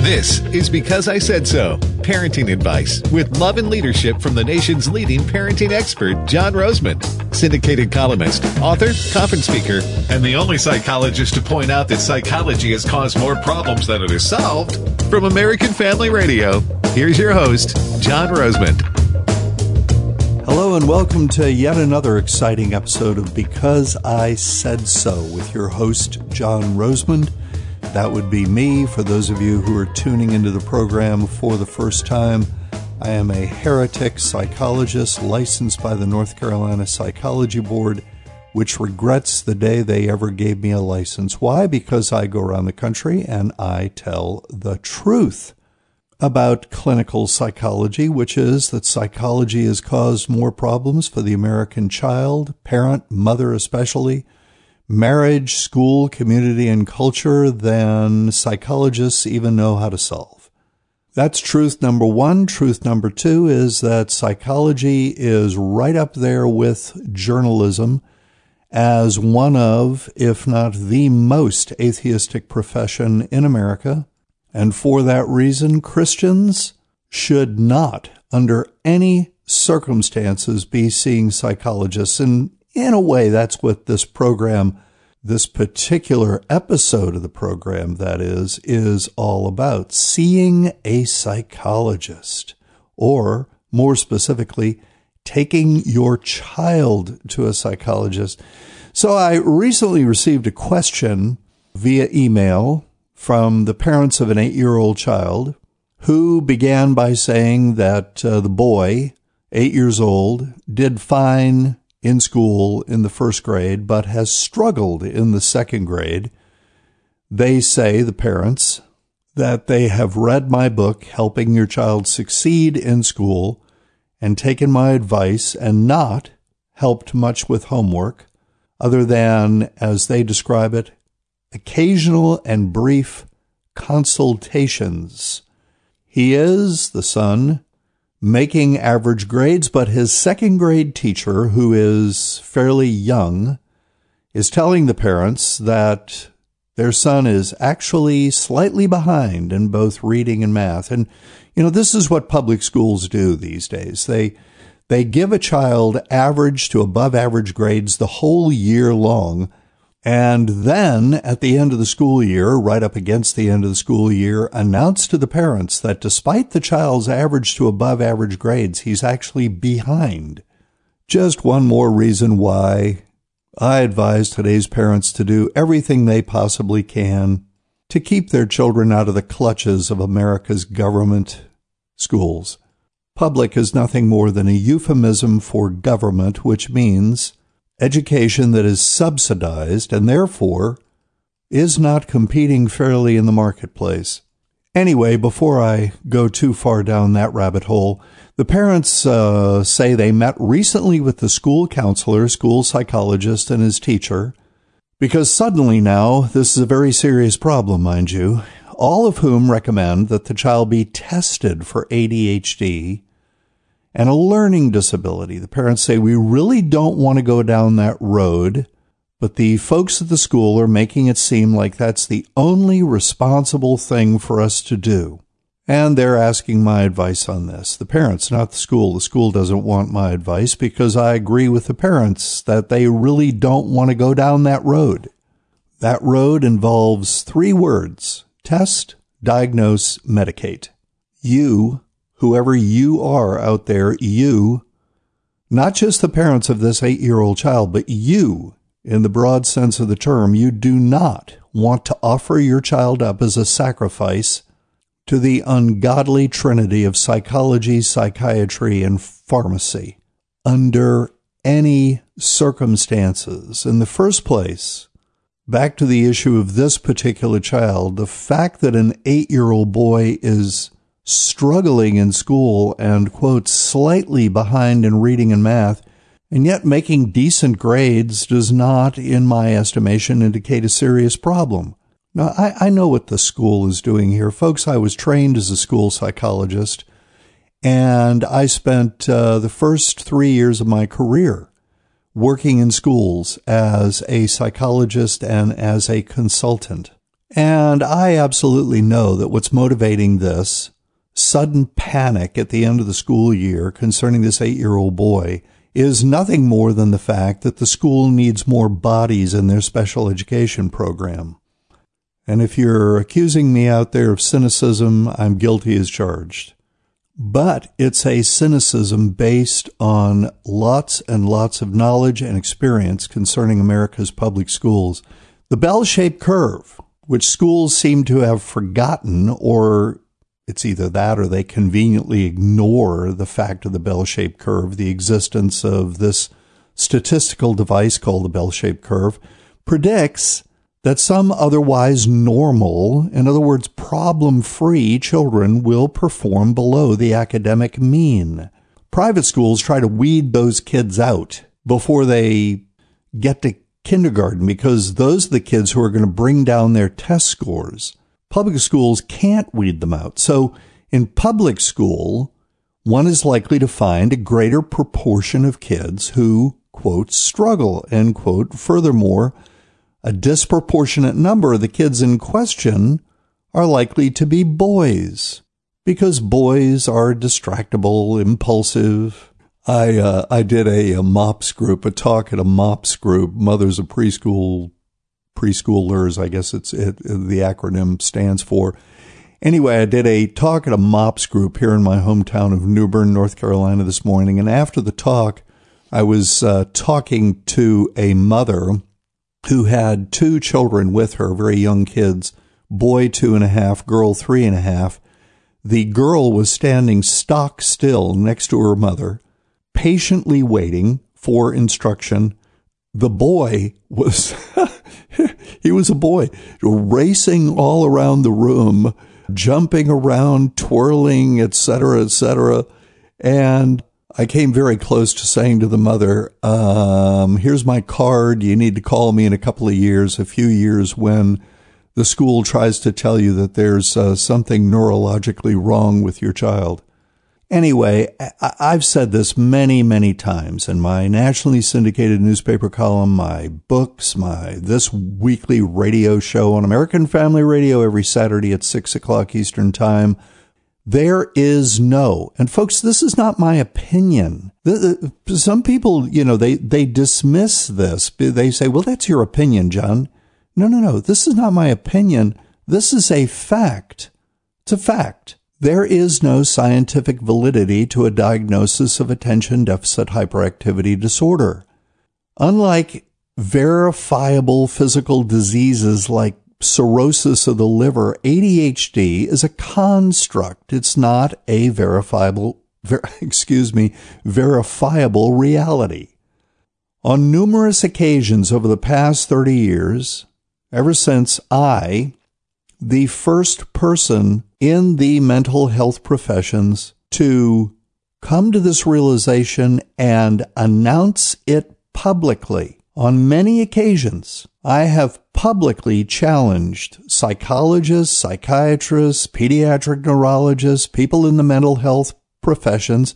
This is Because I Said So parenting advice with love and leadership from the nation's leading parenting expert, John Rosemond, syndicated columnist, author, conference speaker, and the only psychologist to point out that psychology has caused more problems than it has solved. From American Family Radio, here's your host, John Rosemond. Hello, and welcome to yet another exciting episode of Because I Said So with your host, John Rosemond. That would be me. For those of you who are tuning into the program for the first time, I am a heretic psychologist licensed by the North Carolina Psychology Board, which regrets the day they ever gave me a license. Why? Because I go around the country and I tell the truth about clinical psychology, which is that psychology has caused more problems for the American child, parent, mother especially, marriage, school, community, and culture than psychologists even know how to solve. That's truth number one. Truth number two is that psychology is right up there with journalism as one of, if not the most atheistic profession in America. And for that reason, Christians should not, under any circumstances, be seeing psychologists. And in a way, that's what this program, this particular episode of the program, that is, is all about seeing a psychologist, or more specifically, taking your child to a psychologist. So I recently received a question via email from the parents of an eight year old child who began by saying that uh, the boy, eight years old, did fine in school in the first grade, but has struggled in the second grade. They say, the parents, that they have read my book, Helping Your Child Succeed in School, and taken my advice and not helped much with homework, other than, as they describe it, occasional and brief consultations. He is, the son, making average grades, but his second grade teacher, who is fairly young, is telling the parents that their son is actually slightly behind in both reading and math. And, you know, this is what public schools do these days. They, they give a child average to above average grades the whole year long. And then at the end of the school year, right up against the end of the school year, announce to the parents that despite the child's average to above average grades, he's actually behind. Just one more reason why I advise today's parents to do everything they possibly can to keep their children out of the clutches of America's government schools. Public is nothing more than a euphemism for government, which means education that is subsidized and therefore is not competing fairly in the marketplace. Anyway, before I go too far down that rabbit hole, the parents uh, say they met recently with the school counselor, school psychologist, and his teacher, because suddenly now, this is a very serious problem, mind you, all of whom recommend that the child be tested for ADHD and a learning disability. The parents say, we really don't want to go down that road, but the folks at the school are making it seem like that's the only responsible thing for us to do. And they're asking my advice on this. The parents, not the school. The school doesn't want my advice because I agree with the parents that they really don't want to go down that road. That road involves three words test, diagnose, medicate. You whoever you are out there, you, not just the parents of this eight year old child, but you, in the broad sense of the term, you do not want to offer your child up as a sacrifice to the ungodly trinity of psychology, psychiatry, and pharmacy under any circumstances. In the first place, back to the issue of this particular child, the fact that an eight year old boy is struggling in school and, quote, slightly behind in reading and math, and yet making decent grades does not, in my estimation, indicate a serious problem. Now, I, I know what the school is doing here. Folks, I was trained as a school psychologist, and I spent uh, the first three years of my career working in schools as a psychologist and as a consultant. And I absolutely know that what's motivating this sudden panic at the end of the school year concerning this eight year old boy is nothing more than the fact that the school needs more bodies in their special education program. And if you're accusing me out there of cynicism, I'm guilty as charged. But it's a cynicism based on lots and lots of knowledge and experience concerning America's public schools. The bell shaped curve, which schools seem to have forgotten, or it's either that or they conveniently ignore the fact of the bell shaped curve, the existence of this statistical device called the bell shaped curve, predicts that some otherwise normal, in other words, problem free children will perform below the academic mean. Private schools try to weed those kids out before they get to kindergarten because those are the kids who are going to bring down their test scores. Public schools can't weed them out. So in public school, one is likely to find a greater proportion of kids who, quote, struggle, end quote. Furthermore, a disproportionate number of the kids in question are likely to be boys because boys are distractible, impulsive, I uh, I did a, a, MOPS group, a talk at a MOPS group, mothers of preschool preschoolers. I guess it's it, the acronym stands for. Anyway, I did a talk at a MOPS group here in my hometown of New Bern, North Carolina this morning, and after the talk, I was uh, talking to a mother who had two children with her, very young kids, boy two and a half, girl three and a half. The girl was standing stock still next to her mother patiently waiting for instruction. The boy was, he was a boy racing all around the room, jumping around, twirling, etc., etc. And I came very close to saying to the mother, um, here's my card. You need to call me in a couple of years, a few years when the school tries to tell you that there's uh, something neurologically wrong with your child. Anyway, I've said this many, many times in my nationally syndicated newspaper column, my books, my this weekly radio show on American Family Radio every Saturday at six o'clock Eastern Time. There is no, and folks, this is not my opinion. Some people, you know, they, they dismiss this. They say, well, that's your opinion, John. No, no, no. This is not my opinion. This is a fact. It's a fact. There is no scientific validity to a diagnosis of attention deficit hyperactivity disorder. Unlike verifiable physical diseases like cirrhosis of the liver, ADHD is a construct. It's not a verifiable, ver, excuse me, verifiable reality. On numerous occasions over the past 30 years, ever since I, the first person in the mental health professions to come to this realization and announce it publicly. On many occasions, I have publicly challenged psychologists, psychiatrists, pediatric neurologists, people in the mental health professions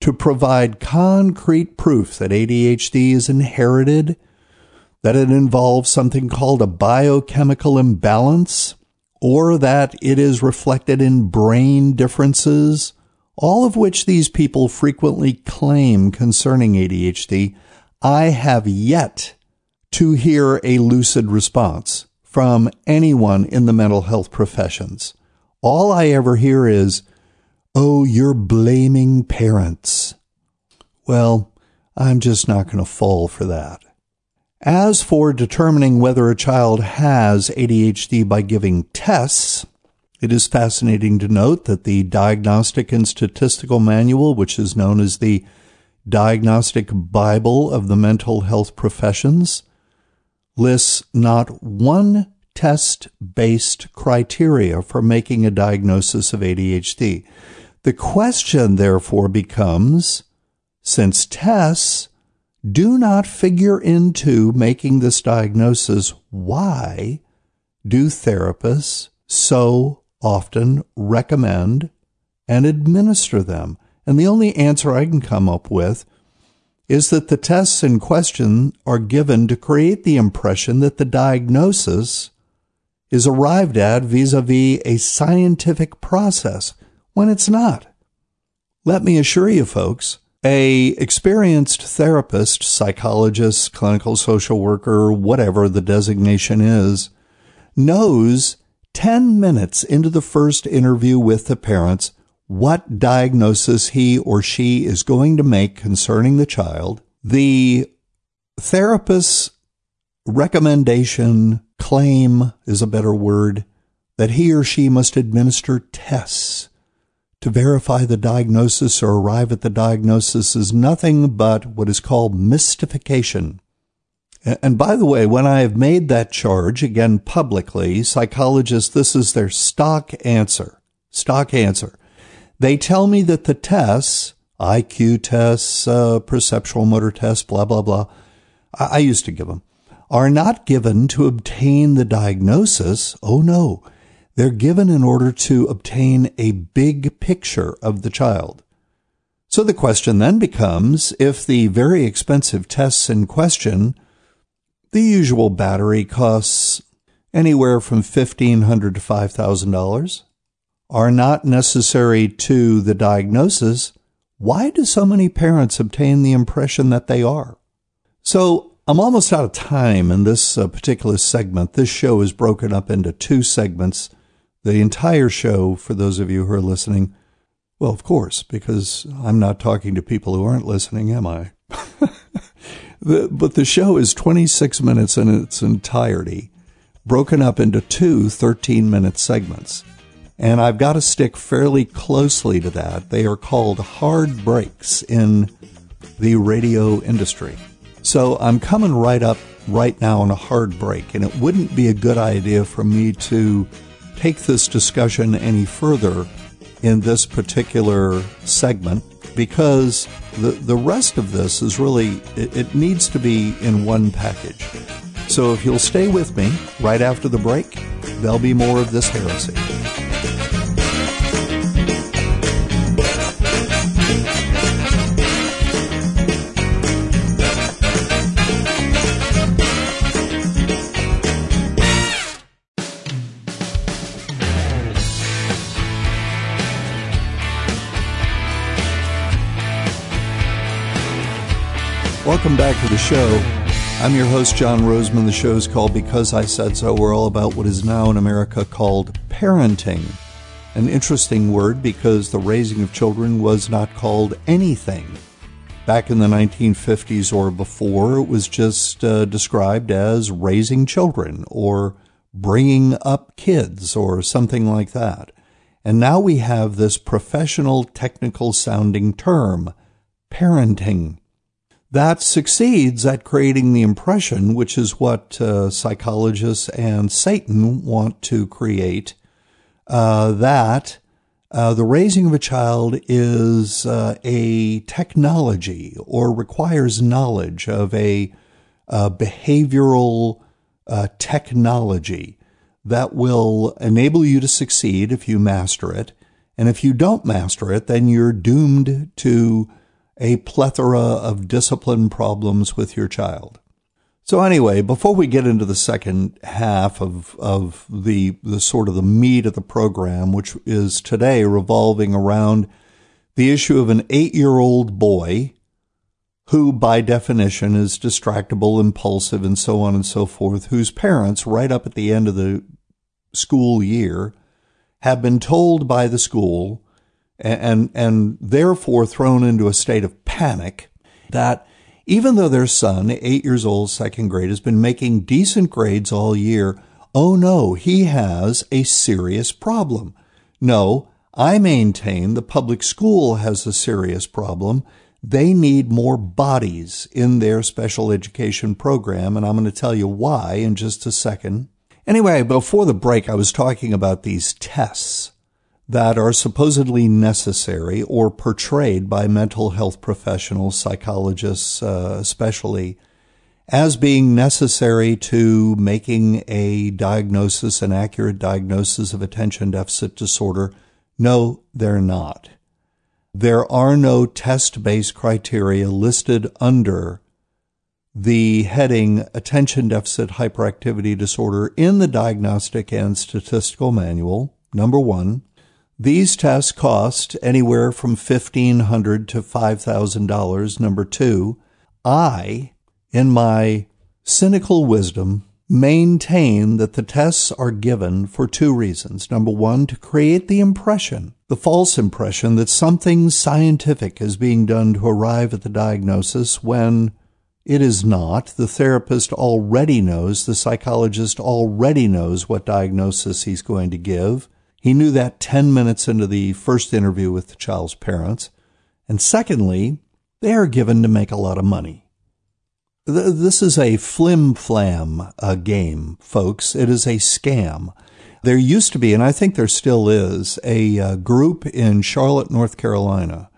to provide concrete proof that ADHD is inherited, that it involves something called a biochemical imbalance, or that it is reflected in brain differences, all of which these people frequently claim concerning ADHD, I have yet to hear a lucid response from anyone in the mental health professions. All I ever hear is, Oh, you're blaming parents. Well, I'm just not going to fall for that. As for determining whether a child has ADHD by giving tests, it is fascinating to note that the Diagnostic and Statistical Manual, which is known as the Diagnostic Bible of the Mental Health Professions, lists not one test based criteria for making a diagnosis of ADHD. The question, therefore, becomes since tests do not figure into making this diagnosis. Why do therapists so often recommend and administer them? And the only answer I can come up with is that the tests in question are given to create the impression that the diagnosis is arrived at vis-a-vis a scientific process when it's not. Let me assure you folks, a experienced therapist, psychologist, clinical social worker, whatever the designation is, knows 10 minutes into the first interview with the parents what diagnosis he or she is going to make concerning the child. The therapist's recommendation, claim is a better word, that he or she must administer tests to verify the diagnosis or arrive at the diagnosis is nothing but what is called mystification. And by the way, when I have made that charge again publicly, psychologists, this is their stock answer. Stock answer. They tell me that the tests, IQ tests, uh, perceptual motor tests, blah, blah, blah, I, I used to give them, are not given to obtain the diagnosis. Oh no. They're given in order to obtain a big picture of the child. So the question then becomes if the very expensive tests in question, the usual battery costs anywhere from $1,500 to $5,000, are not necessary to the diagnosis, why do so many parents obtain the impression that they are? So I'm almost out of time in this uh, particular segment. This show is broken up into two segments the entire show for those of you who are listening. Well, of course, because I'm not talking to people who aren't listening, am I? the, but the show is 26 minutes in its entirety, broken up into two 13 minute segments. And I've got to stick fairly closely to that. They are called hard breaks in the radio industry. So I'm coming right up right now on a hard break, and it wouldn't be a good idea for me to take this discussion any further in this particular segment because the, the rest of this is really, it, it needs to be in one package. So if you'll stay with me right after the break, there'll be more of this heresy. Welcome back to the show. I'm your host, John Rosemond. The show is called Because I Said So. We're all about what is now in America called parenting. An interesting word because the raising of children was not called anything. Back in the 1950s or before, it was just uh, described as raising children or bringing up kids or something like that. And now we have this professional, technical sounding term, parenting that succeeds at creating the impression, which is what uh, psychologists and Satan want to create, uh, that uh, the raising of a child is uh, a technology or requires knowledge of a, a behavioral uh, technology that will enable you to succeed if you master it. And if you don't master it, then you're doomed to a plethora of discipline problems with your child. So anyway, before we get into the second half of, of the, the sort of the meat of the program, which is today revolving around the issue of an eight year old boy who by definition is distractible, impulsive, and so on and so forth, whose parents, right up at the end of the school year, have been told by the school and, and therefore thrown into a state of panic that even though their son, eight years old, second grade, has been making decent grades all year, oh no, he has a serious problem. No, I maintain the public school has a serious problem. They need more bodies in their special education program, and I'm going to tell you why in just a second. Anyway, before the break, I was talking about these tests that are supposedly necessary or portrayed by mental health professionals, psychologists uh, especially, as being necessary to making a diagnosis, an accurate diagnosis of attention deficit disorder. No, they're not. There are no test based criteria listed under the heading Attention Deficit Hyperactivity Disorder in the Diagnostic and Statistical Manual. Number one, these tests cost anywhere from 1,500 to $5,000. Number two, I, in my cynical wisdom, maintain that the tests are given for two reasons. Number one, to create the impression, the false impression that something scientific is being done to arrive at the diagnosis when it is not. The therapist already knows, the psychologist already knows what diagnosis he's going to give. He knew that 10 minutes into the first interview with the child's parents. And secondly, they are given to make a lot of money. This is a flim flam uh, game, folks. It is a scam. There used to be, and I think there still is, a uh, group in Charlotte, North Carolina.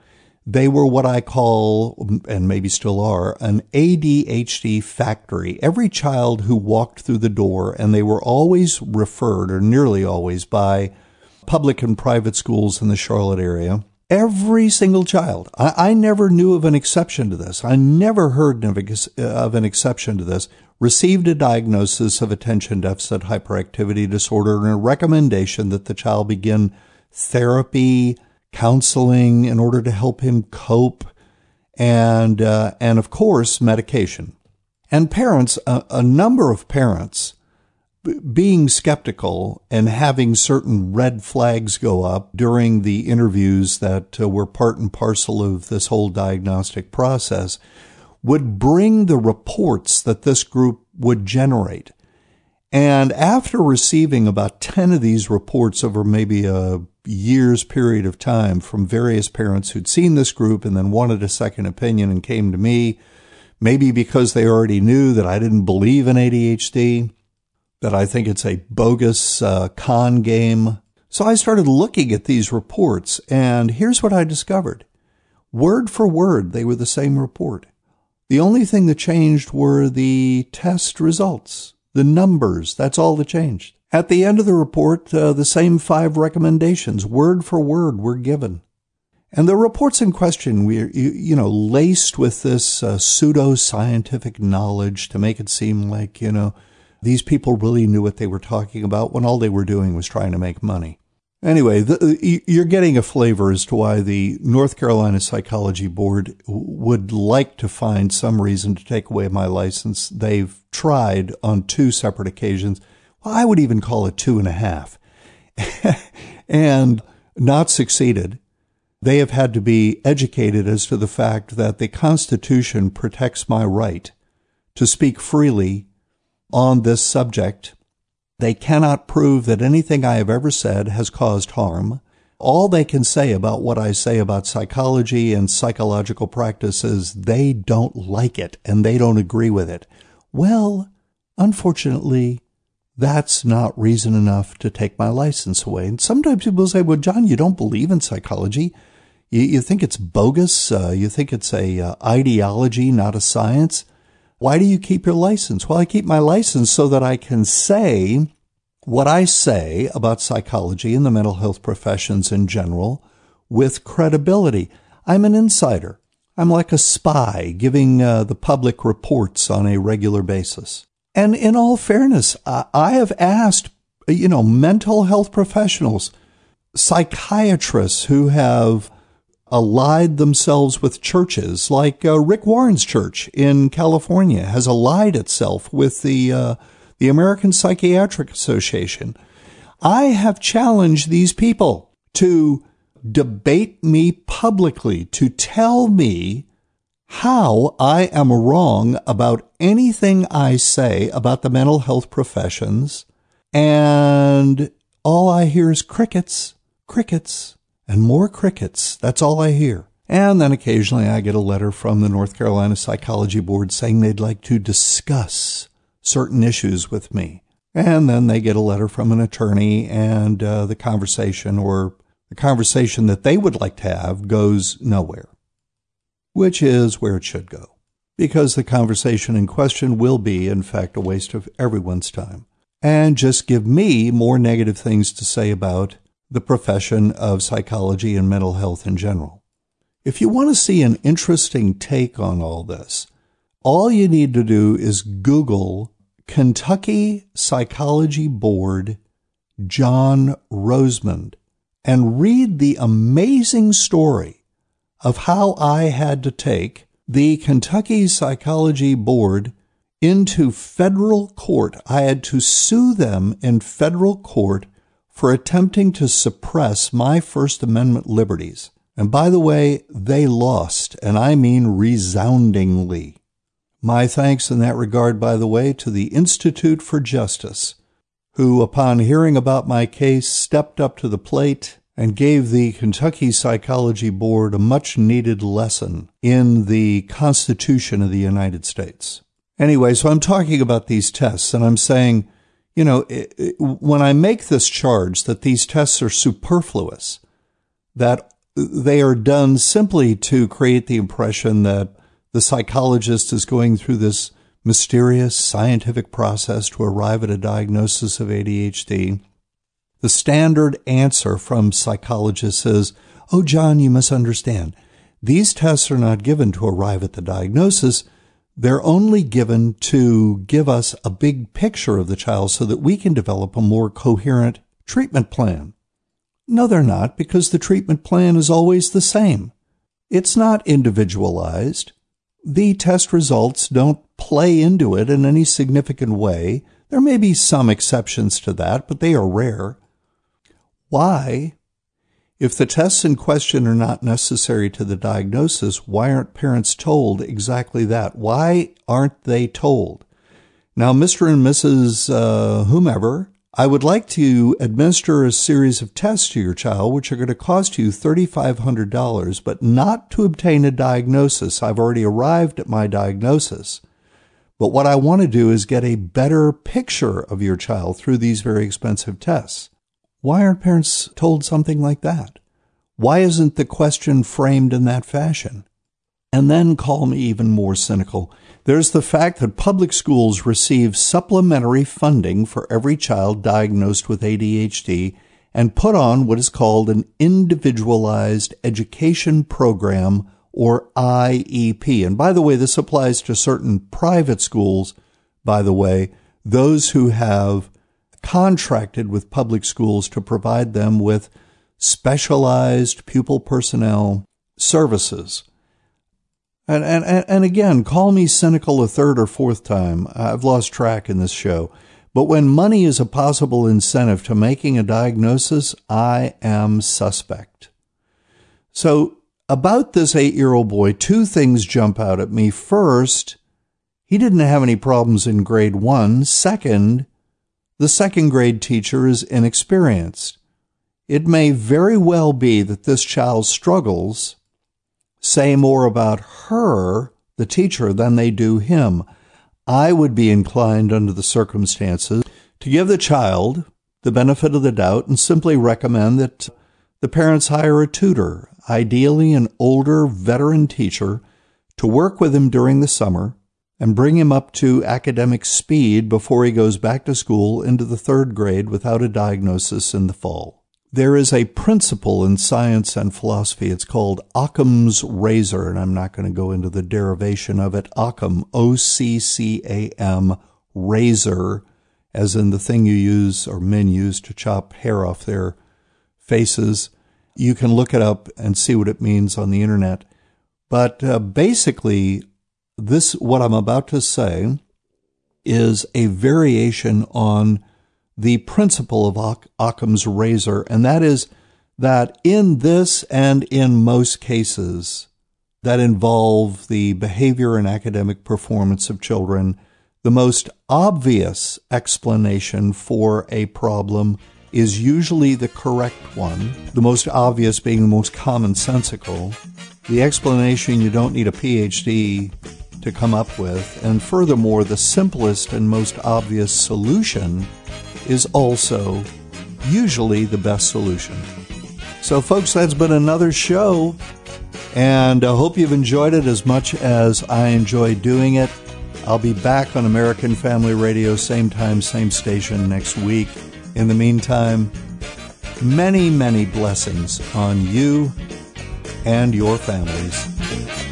They were what I call, and maybe still are, an ADHD factory. Every child who walked through the door, and they were always referred, or nearly always, by public and private schools in the Charlotte area. Every single child. I, I never knew of an exception to this. I never heard of, of an exception to this. Received a diagnosis of attention deficit hyperactivity disorder and a recommendation that the child begin therapy, counseling in order to help him cope, and uh, and of course medication. And parents, a, a number of parents being skeptical and having certain red flags go up during the interviews that uh, were part and parcel of this whole diagnostic process would bring the reports that this group would generate. And after receiving about 10 of these reports over maybe a year's period of time from various parents who'd seen this group and then wanted a second opinion and came to me, maybe because they already knew that I didn't believe in ADHD, that I think it's a bogus uh, con game. So I started looking at these reports, and here's what I discovered. Word for word, they were the same report. The only thing that changed were the test results, the numbers. That's all that changed. At the end of the report, uh, the same five recommendations, word for word, were given. And the reports in question were, you know, laced with this uh, pseudo scientific knowledge to make it seem like, you know, these people really knew what they were talking about when all they were doing was trying to make money. Anyway, the, uh, you're getting a flavor as to why the North Carolina Psychology Board would like to find some reason to take away my license. They've tried on two separate occasions. Well, I would even call it two and a half, and not succeeded. They have had to be educated as to the fact that the Constitution protects my right to speak freely on this subject. They cannot prove that anything I have ever said has caused harm. All they can say about what I say about psychology and psychological practices, they don't like it and they don't agree with it. Well, unfortunately, that's not reason enough to take my license away. And sometimes people say, well, John, you don't believe in psychology. You, you think it's bogus. Uh, you think it's a uh, ideology, not a science. Why do you keep your license? Well, I keep my license so that I can say what I say about psychology and the mental health professions in general with credibility. I'm an insider. I'm like a spy giving uh, the public reports on a regular basis. And in all fairness, I have asked, you know, mental health professionals, psychiatrists who have allied themselves with churches, like uh, Rick Warren's church in California has allied itself with the uh, the American Psychiatric Association. I have challenged these people to debate me publicly, to tell me how I am wrong about anything I say about the mental health professions, and all I hear is crickets, crickets and more crickets. That's all I hear. And then occasionally I get a letter from the North Carolina Psychology Board saying they'd like to discuss certain issues with me. And then they get a letter from an attorney and uh, the conversation or the conversation that they would like to have goes nowhere, which is where it should go. Because the conversation in question will be, in fact, a waste of everyone's time and just give me more negative things to say about the profession of psychology and mental health in general. If you want to see an interesting take on all this, all you need to do is Google Kentucky Psychology Board John Rosemond and read the amazing story of how I had to take the Kentucky Psychology Board into federal court. I had to sue them in federal court for attempting to suppress my First Amendment liberties. And by the way, they lost, and I mean resoundingly. My thanks in that regard, by the way, to the Institute for Justice, who, upon hearing about my case, stepped up to the plate and gave the Kentucky Psychology Board a much needed lesson in the Constitution of the United States. Anyway, so I'm talking about these tests and I'm saying, you know, it, it, when I make this charge that these tests are superfluous, that they are done simply to create the impression that the psychologist is going through this mysterious scientific process to arrive at a diagnosis of ADHD, the standard answer from psychologists is, Oh, John, you misunderstand. These tests are not given to arrive at the diagnosis. They're only given to give us a big picture of the child so that we can develop a more coherent treatment plan. No, they're not because the treatment plan is always the same. It's not individualized. The test results don't play into it in any significant way. There may be some exceptions to that, but they are rare. Why? If the tests in question are not necessary to the diagnosis, why aren't parents told exactly that? Why aren't they told? Now, Mr. and Mrs. Uh, whomever, I would like to administer a series of tests to your child, which are going to cost you $3,500, but not to obtain a diagnosis. I've already arrived at my diagnosis. But what I want to do is get a better picture of your child through these very expensive tests. Why aren't parents told something like that? Why isn't the question framed in that fashion? And then call me even more cynical. There's the fact that public schools receive supplementary funding for every child diagnosed with ADHD and put on what is called an individualized education program or IEP. And by the way, this applies to certain private schools, by the way, those who have contracted with public schools to provide them with specialized pupil personnel services. And, and, and again, call me cynical a third or fourth time. I've lost track in this show. But when money is a possible incentive to making a diagnosis, I am suspect. So about this eight year old boy, two things jump out at me. First, he didn't have any problems in grade one. Second, the second grade teacher is inexperienced. It may very well be that this child's struggles say more about her, the teacher, than they do him. I would be inclined, under the circumstances, to give the child the benefit of the doubt and simply recommend that the parents hire a tutor, ideally an older veteran teacher, to work with him during the summer and bring him up to academic speed before he goes back to school into the third grade without a diagnosis in the fall. There is a principle in science and philosophy. It's called Occam's razor, and I'm not going to go into the derivation of it. Occam, O-C-C-A-M, razor, as in the thing you use or men use to chop hair off their faces. You can look it up and see what it means on the internet. But uh, basically, this, what I'm about to say, is a variation on the principle of Occam's razor, and that is that in this and in most cases that involve the behavior and academic performance of children, the most obvious explanation for a problem is usually the correct one, the most obvious being the most commonsensical. The explanation you don't need a PhD to come up with. And furthermore, the simplest and most obvious solution is also usually the best solution. So, folks, that's been another show. And I hope you've enjoyed it as much as I enjoy doing it. I'll be back on American Family Radio, same time, same station next week. In the meantime, many, many blessings on you and your families.